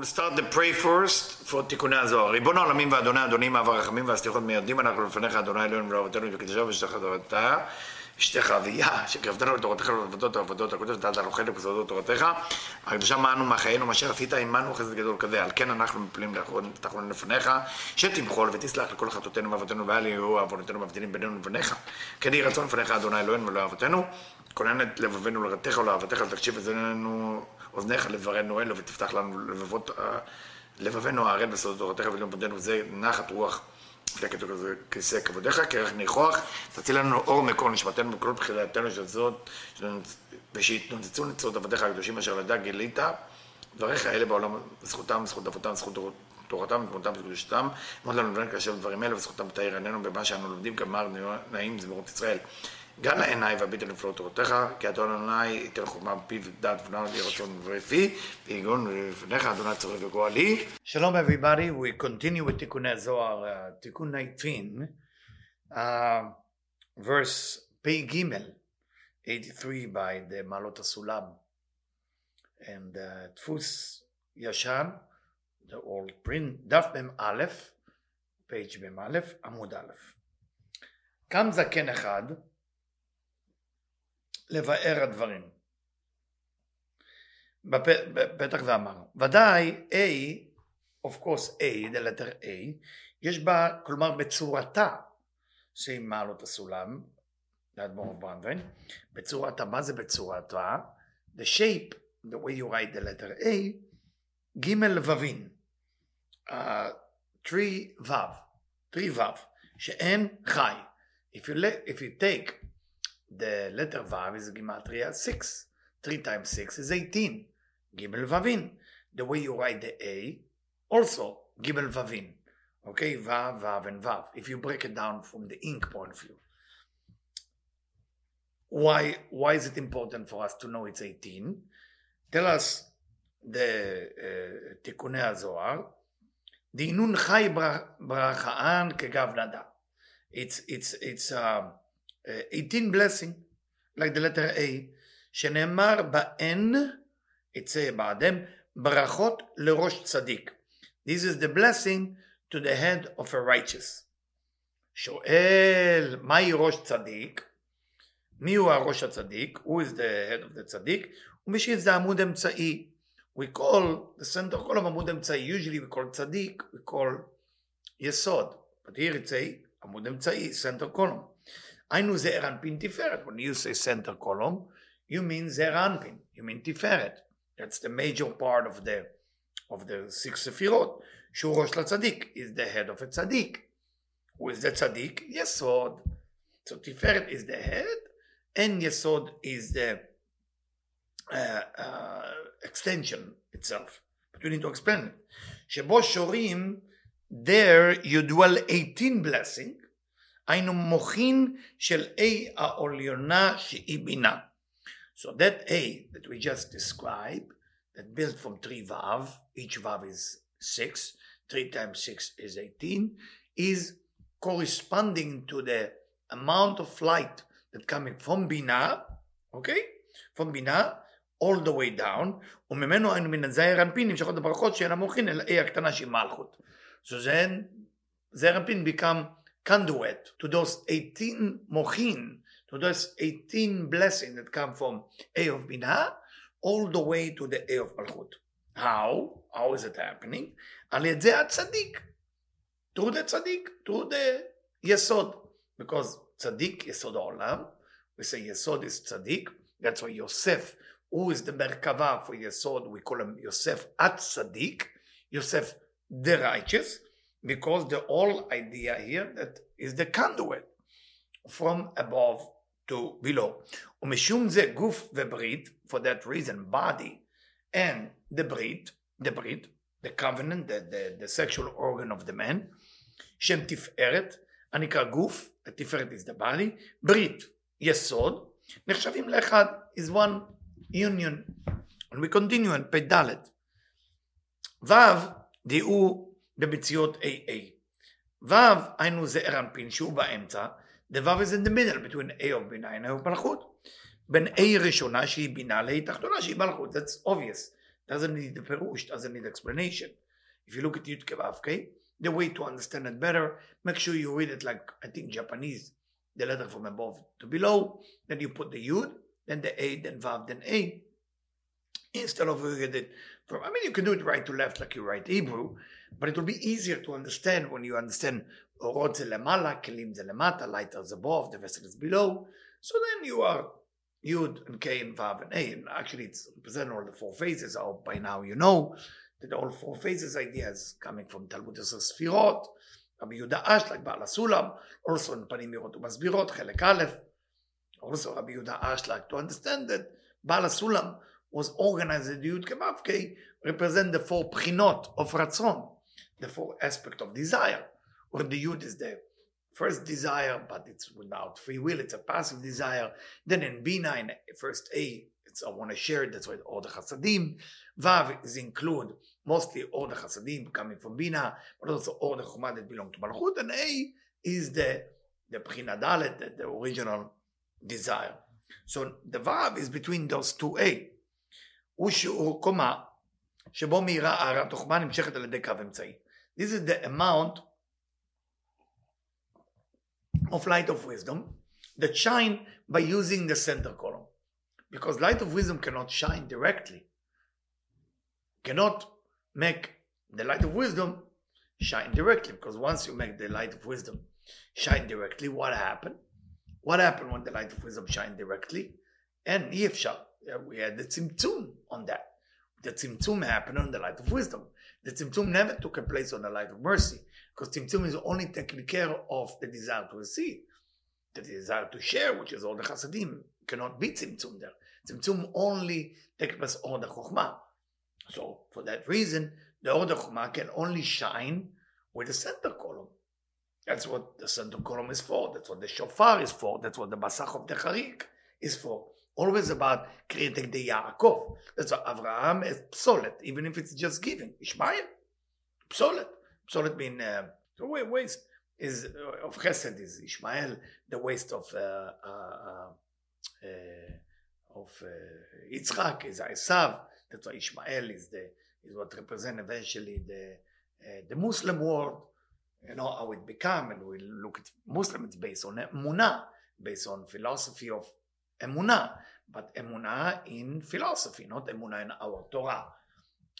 we'll start the pray first for תיקוני הזוהר. ריבון העולמים ואדוני אדונים אב הרחמים והסליחות מיידים אנחנו לפניך אדוני אלוהינו ולאבותינו וקדשו ושתך תורתה אשתך אביה שקרבתנו לתורתך ולעבודות העבודות הקודש ונתת לנו חלק בסודות תורתך. הקדושה מענו מחיינו מה שעשית עמנו חסד גדול כזה. על כן אנחנו מפלים תחרון לפניך שתמחול ותסלח לכל חטאותינו ואבותינו ואל יהיו עוונותינו מבדילים בינינו לבניך כן יהי רצון לפניך אדוני אלוהינו ולאבותינו. כונן את לבבינו לרתך ולאהבתך ותקשיב את זננו אוזניך לברנו אלו ותפתח לנו לבבות, לבבינו הערל בסודות תורתך ולמודנו זה נחת רוח. לפני כיסא כבודיך, כרך ניחוח, תציל לנו אור מקור נשמתנו בכל בחילתנו של זאת, ושיתנוצצו נצרות עבדיך הקדושים אשר לדע גילית, דבריך אלה בעולם, זכותם, זכות אבותם, זכות תורתם ותמותם וקדושתם, אמרת לנו לבן כאשר דברים אלה וזכותם תאיר עינינו במה שאנו לומדים כמר נעים זמירות ישראל. גם לעיניי והביט על נפלאות תורתך, כי אדון אדוני ייתן חוכמה בפיו ודעת ונאו לי רצון ורפי, ויגון לפניך אדוני צורך וגואלי. שלום everybody, we continue with תיקוני הזוהר, uh, תיקון 19, uh, verse פ"ג, 83 by the מעלות הסולם, and uh, דפוס ישן, the old print, דף מ"א, page מ"א, עמוד א'. קם זקן אחד, לבאר הדברים. בפתח ואמר, ודאי A, of course A, the letter A, יש בה, כלומר בצורתה, שהיא מעלות הסולם, לאדמו"ר ברנדווין, בצורתה, מה זה בצורתה? The shape, the way you write the letter A, ג' ווין, uh, 3 ו', 3 ו', שאין חי. If you, if you take the letter Vav is Gematria 6. 3 times 6 is 18. Gimel Vavin. The way you write the A, also Gimel Vavin. Okay, Vav, Vav, and Vav. If you break it down from the ink point of view. Why, why is it important for us to know it's 18? Tell us the uh, תיקוני הזוהר. דהינון חי ברכאן כגב נדה. It's, it's, it's, uh, 18 blessing, like the letter A, שנאמר בהן, יצא בעדם, ברכות לראש צדיק. This is the blessing to the head of a righteous. שואל, מהי ראש צדיק? מי הוא הראש הצדיק? Who is the head of the צדיק? ומי שזה עמוד אמצעי. We call the center of עמוד אמצעי. Usually we call צדיק, we call יסוד. But here it's a עמוד אמצעי, center column. היינו זעיר אנפין תפארת. When you say center column, you mean זעיר אנפין, you mean תפארת. That's the major part of the, of the six ספירות. שהוא ראש לצדיק, is the head of a צדיק. Who is the צדיק? יסוד. So תפארת is the head, and יסוד is the uh, uh, extension itself. But we need to explain it. שבו שורים, there you dwell 18 blessing, היינו מוחין של A העליונה שהיא בינה. So that A that we just described, that built from three vav, each vav is six, three times six is 18, is corresponding to the amount of light that coming from בינה, okay? from בינה, all the way down, וממנו היינו מן הזעיר אנפין נמשכות הברכות שאין המוחין אל A הקטנה שהיא מלכות. So then, זעיר אנפין become conduit to those 18 mochin, to those 18 blessings that come from A of Binah, all the way to the A of Malchut. How? How is it happening? על ידי הצדיק. Through the tzaddik, through the yesod. Because tzaddik, yesod olam, we say yesod is tzaddik. That's why Yosef, who is the merkava for yesod, we call him Yosef at tzaddik. Yosef the righteous. because the whole idea here that is the conduit from above to below. ומשום זה גוף וברית, for that reason body and the ברית, the ברית, the covenant, the, the, the sexual organ of the man, שם תפארת, הנקרא גוף, the תפארת is the body, ברית, יסוד, נחשבים לאחד, is one union. And we continue in פ"ד. ו' דהוא במציאות AA. ו' היינו זעיר אנפין שהוא באמצע, the ו' is in the middle between A of בינה and A of מלכות. בין A ראשונה שהיא בינה ל-A תחתונה שהיא מלכות, that's obvious. doesn't need the perush, doesn't need explanation. If you look at Yud Kevavke, the way to understand it better, make sure you read it like I think Japanese, the letter from above to below. Then you put the Yud, then the A, then Vav, then A. Instead of reading it from, I mean, you can do it right to left like you write Hebrew, but it will be easier to understand when you understand Orot ze Kelim ze lemata, above, the vessel is below. So then you are Yud and K and Vav and A. And actually, it's representing all the four phases. Hope by now you know that all four phases ideas coming from Talmud Sfirot, Rabbi Yehuda Ashlag Baal Sulam, also in Panim Meirot Umasbirot, Chelek Aleph. Also, Rabbi Yehuda Ashlag to understand that Baal Sulam was organized in Yud Kemavke, represent the four prinot of Ratzon, the four aspect of desire, where the Yud is the first desire, but it's without free will, it's a passive desire. Then in Bina, in first A, it's I want to share it, that's why all the Chasadim. Vav is include mostly all the Chasadim coming from Bina, but also all the Chumah that belong to Malchut, and A is the the Bchina Dalet, the, the original desire. So the Vav is between those two A. הוא שיעור קומה שבו מהירה הערת החוכמה נמשכת על ידי קו אמצעי. This is the amount of light of wisdom that shine by using the center column. Because light of wisdom cannot shine directly. Cannot make the light of wisdom shine directly. Because once you make the light of wisdom shine directly, what happened? What happened when the light of wisdom shine directly? And Yefshah, uh, we had the tzimtzum on that. The tzimtzum happened on the light of wisdom. The tzimtzum never took a place on the light of mercy, because tzimtzum is only taking care of the desire to receive, the desire to share, which is all the chasadim. Cannot be tzimtzum there. Tzimtzum only takes place on the chokhmah. So for that reason, the order chokhmah can only shine with the center column. That's what the center column is for. That's what the shofar is for. That's what the basach of the charik is for always about creating the Yaakov. That's why Avraham is psolet, even if it's just giving. Ishmael, psolet. Psolet means uh, waste is uh, of chesed is Ishmael, the waste of uh, uh, uh of uh, Yitzchak is Esav. That's why Ishmael is the is what represent eventually the the Muslim world. You know how it become, and we look at Muslim. It's based on emunah, based on philosophy of emunah, but emunah in philosophy, not emunah in our Torah.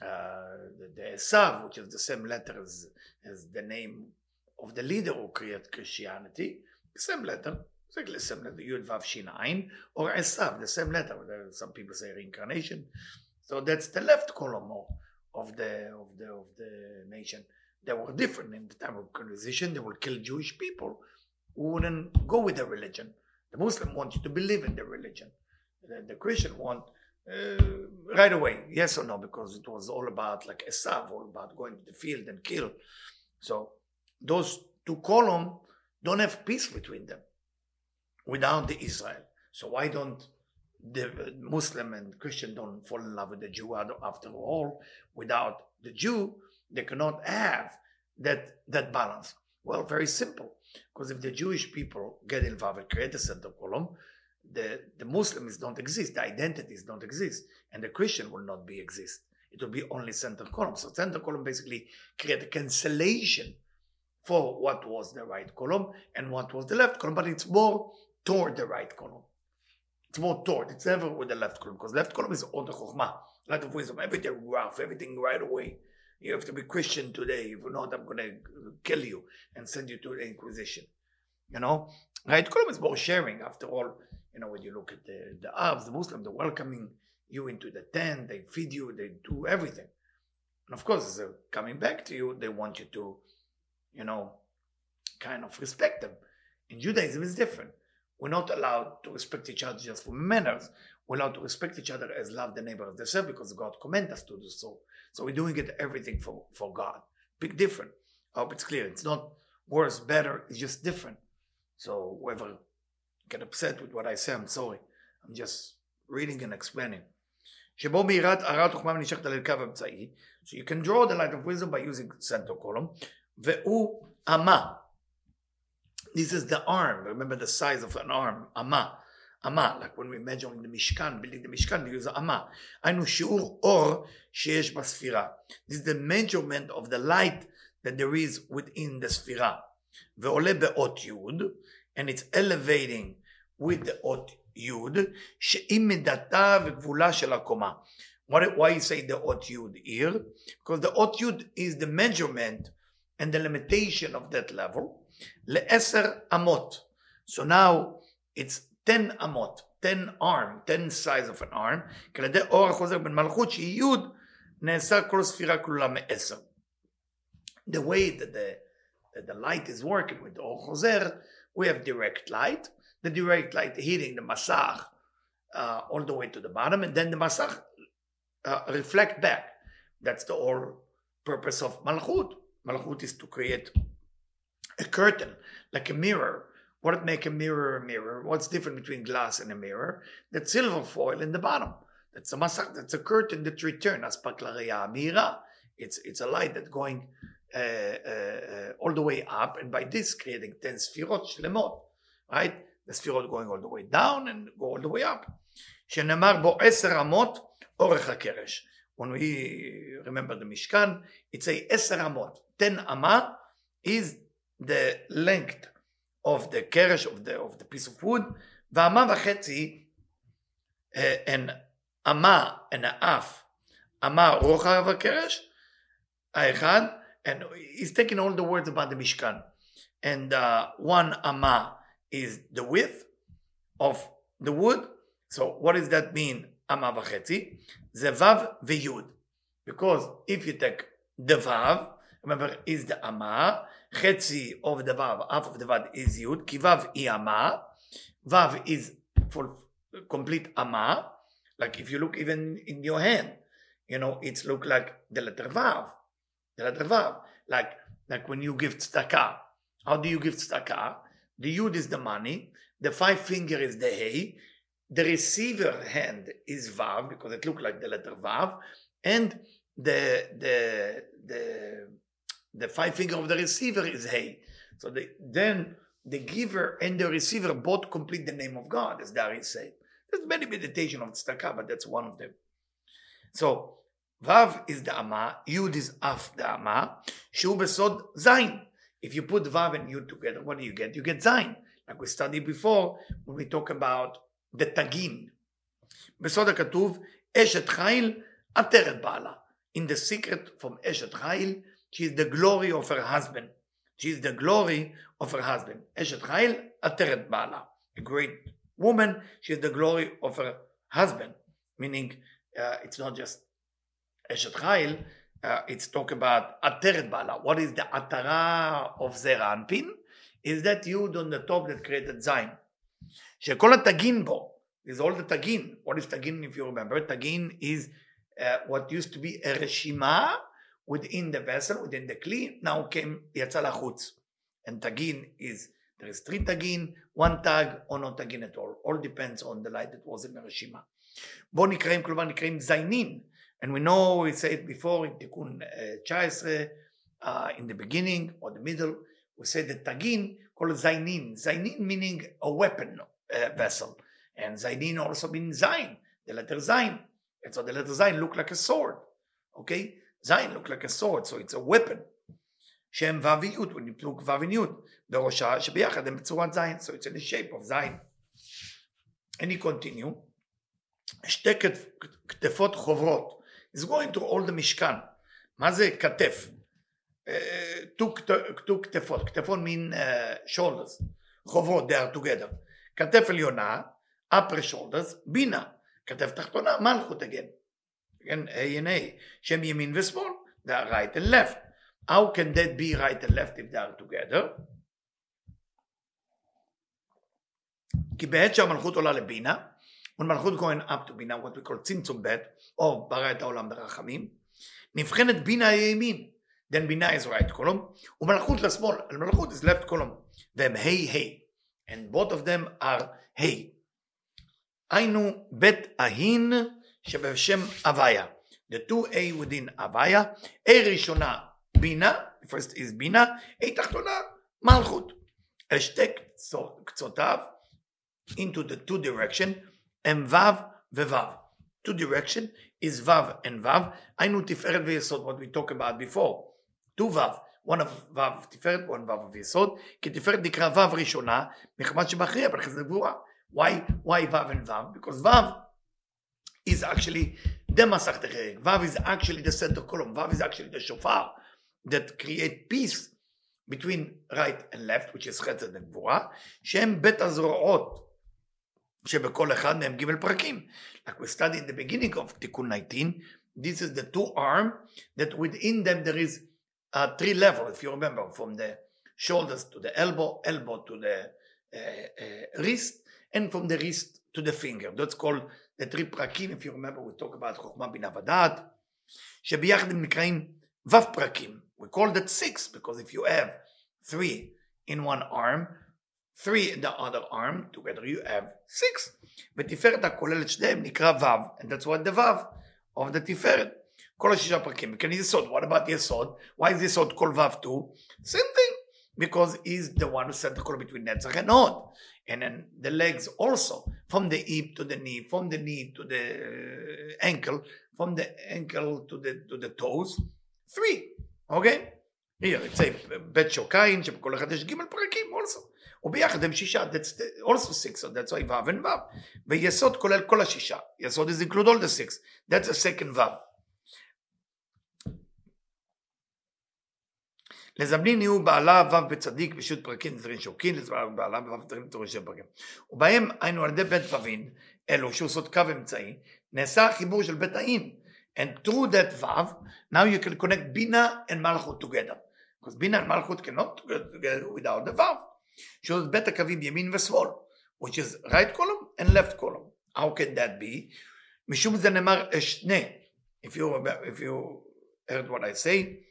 Uh, the, the Esav, which is the same letter as, as the name of the leader who created Christianity, same letter, exactly the same letter, Yud Vav Shin Ein, or Esav, the same letter. Some people say reincarnation. So that's the left column of the of the of the nation. They were different in the time of colonization. They would kill Jewish people who wouldn't go with their religion. The Muslim want you to believe in the religion. The, the Christian want uh, right away, yes or no, because it was all about like Esav, all about going to the field and kill. So those two columns don't have peace between them without the Israel. So why don't the Muslim and Christian don't fall in love with the Jew after all? Without the Jew, they cannot have that that balance. Well, very simple. Because if the Jewish people get involved and create a center column, the, the Muslims don't exist, the identities don't exist, and the Christian will not be exist. It will be only center column. So center column basically create a cancellation for what was the right column and what was the left column, but it's more toward the right column. It's more toward. It's never with the left column because left column is all the chokhmah, light of wisdom, everything rough, everything right away. You have to be Christian today. If not, I'm going to kill you and send you to the Inquisition. You know, right? Column is more sharing. After all, you know, when you look at the, the Arabs, the Muslims, they're welcoming you into the tent. They feed you. They do everything. And of course, coming back to you, they want you to, you know, kind of respect them. In Judaism, it's different. We're not allowed to respect each other just for manners. We're allowed to respect each other as love the neighbor as themselves because God commands us to do so. So we're doing it everything for, for God. Big difference. I hope it's clear. It's not worse, better, it's just different. So whoever get upset with what I say, I'm sorry. I'm just reading and explaining. So you can draw the light of wisdom by using center column. Ve'u ama. This is the arm. Remember the size of an arm. Ama. אמה, like when we imagine in the משכן, building the משכן, we use אמה. היינו שיעור אור שיש בספירה. This is the measurement of the light that there is within the ספירה. ועולה באות י', and it's elevating with the אות י', שהיא מידתה וגבולה של הקומה. Why, why you say the אות י' here? Because the אות י' is the measurement and the limitation of that level לעשר אמות. So now it's 10 אמות, 10 arm, 10 size of an arm, כי על ידי אור החוזר בין מלכות שהיא י' נעשה כל ספירה כלולה מעשר. The way that the, that the light is working with the אור חוזר, we have direct light, the direct light hitting the masach uh, all the way to the bottom, and then the masach uh, reflect back. That's the whole purpose of malchut. Malchut is to create a curtain, like a mirror. What would make a mirror a mirror? What's different between glass and a mirror? That silver foil in the bottom. That's a masach. That's a curtain that returns as paklaria mira. It's it's a light that's going uh, uh, all the way up, and by this creating ten sfirot shlemot, right? The sfirot going all the way down and go all the way up. שנאמר בו עשר אמות אורך הקרש. When we remember the Mishkan, it's a עשר אמות. 10 אמה is the length of the keresh of the, of the piece of wood, ואמה וחצי, uh, and אמה and האף, אמה רוחב הקרש, האחד, and he's taking all the words about the Mishkan. And uh, one ama is the width of the wood. So what does that mean? Ama v'chetzi. The vav v'yud. Because if you take the vav, remember, is the ama, chetzi of the vav, half of the vav is yud, ki vav i ama, vav is for complete ama, like if you look even in your hand, you know, it's look like the letter vav, the letter vav, like, like when you give tzedakah. How do you give tzedakah? The yud is the money, the five finger is the hay, the receiver hand is vav because it looked like the letter vav, and the the the the five finger of the receiver is hey. So the, then the giver and the receiver both complete the name of God, as Dari said. There's many meditation of tzedakah, but that's one of them. So Vav is the Ama, Yud is Af the Ama, Shu Besod Zain. If you put Vav and Yud together, what do you get? You get Zain. Like we studied before when we talk about the Tagin. בסוד הכתוב, אשת חיל עטרת בעלה. In the secret from אשת חיל, she is the glory of her husband. She is the glory of her husband. Eshet Chayil ateret bala. A great woman. She is the glory of her husband. Meaning, uh, it's not just Eshet Chayil. Uh, it's talk about ateret bala. What is the atara of Zeranpin? Is that Yud on the top that created Zain? שכל tagin bo. is all the tagin. What is tagin if you remember? Tagin is uh, what used to be a reshima within the vessel, within the כלי, now came, יצא לחוץ. And תגין is, there is three תגין, one tag or no תגין at all. All depends on the light that was in הרשימה. בו נקראים, כלומר נקראים זיינים. And we know, we said before in תיקון uh, 19, uh, in the beginning or the middle, we said that tagin called zainin. Zainin meaning a weapon uh, vessel. And zainin also means zain, the letter zain. And so the letter zain look like a sword. Okay? Like a sword, so it's a weapon. שם ו' וי', you look ו' and י', בראשה שביחד הם בצורת זין, so it's in the shape of זין. He continue, שתי כתפות חוברות, is going to all the משכן. מה זה כתף? two כתפות, mean uh, shoulders, חוברות, they are together. כתף עליונה, upper shoulders, בינה. כתף תחתונה, מלכות again. again, A and A. שם ימין ושמאל, they are right and left. How can that be right and left if they are together? כי בעת שהמלכות עולה לבינה, when מלכות going up to בינה, what we call צמצום ב', או ברא את העולם ברחמים, נבחנת בינה הימין. then בינה is right column, ומלכות לשמאל, מלכות is left column, והם ה' ה', and both of them are ה'. היינו בית ההין שבשם הוויה. The two A within הוויה, A ראשונה בינה, first is בינה, A תחתונה מלכות. אל שתי קצותיו into the two direction, and Vav vevav. Two direction is Vav and Vav. היינו תפארת ויסוד, what we talked about before. two Vav. one of Vav תפארת, one Vav of יסוד. כי תפארת נקרא Vav ראשונה, מחמת שמכריע בחסד גבורה. Why, why Vav and Vav? Because Vav is actually the Masach Techerek. Vav is actually the center column. Vav is actually the shofar that create peace between right and left, which is חסד וגבורה, שהם בית הזרועות שבכל אחד מהם ג' פרקים. Like we studied in the beginning of תיקון 19, this is the two arm that within them there is a three level, if you remember, from the shoulders to the elbow, elbow to the uh, uh, wrist, and from the wrist to the finger. That's called the three prakim, if you remember, we talk about Chokhmah Binah Vadat, שביחד הם נקראים Vav prakim. We call that six because if you have three in one arm, three in the other arm, together you have six. ותפארת הכולל את שניהם נקרא Vav, and that's what the Vav of the תפארת. כל השישה פרקים. כן, יסוד, what about יסוד? Why is יסוד כל Vav too? Same thing. because he's the one who sent the call between netsach and Hod And then the legs also, from the hip to the knee, from the knee to the ankle, from the ankle to the, to the toes, three, okay? Here, it's a בית שוקיים, שבכל אחד יש ג' פרקים also. וביחד הם שישה, that's the, also six, so that's why ו' and ו'. ויסוד כולל כל השישה. יסוד is include all the six. That's a second ו'. לזמנין יהיו בעלה ו' בצדיק בשו"ת פרקים נזרין שוקין, לזמנין בעלה ו' בצדיק נזרין שוקין פרקים. ובהם היינו על ידי בית ו"ין, אלו שהוא סוד קו אמצעי, נעשה החיבור של בית האין. And through that vav, now you can connect Bina and Malchut together. Because Bina and Malchut cannot together without the vav. shows בית הקווים ימין ושמאל, which is right column and left column. How can that be? משום זה נאמר שני. If you, if you heard what I say, uh,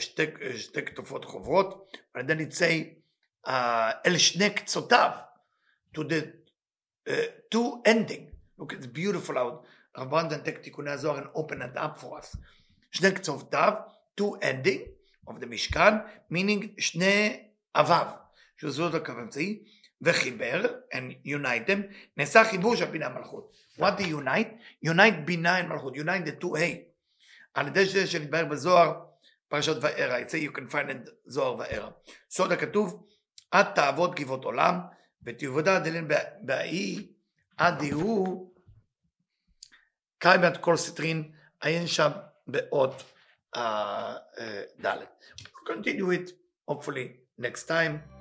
שתי, שתי כתובות חוברות, it say, uh, אל שני קצותיו, to the uh, two ending. Look, it's beautiful out. רב ברנדן take תיקוני הזוהר and open it up for us. שני קצותיו, two ending of the משכן, meaning שני אביו. שהוא זאת הקו האמצעי, וחיבר, and unite them, נעשה חיבור של בינה מלכות. What do you unite? Unite בינה and מלכות, unite the two A. על ידי זה שנתבהר בזוהר, פרשת וארא, יצא you can find it זוהר וארא. סוד הכתוב, עד תעבוד גבעות עולם, ותעבודה דלין באי, עד יהוא, קיים עד כל סטרין, עיין שם באות ד'. Continue it, hopefully, next time.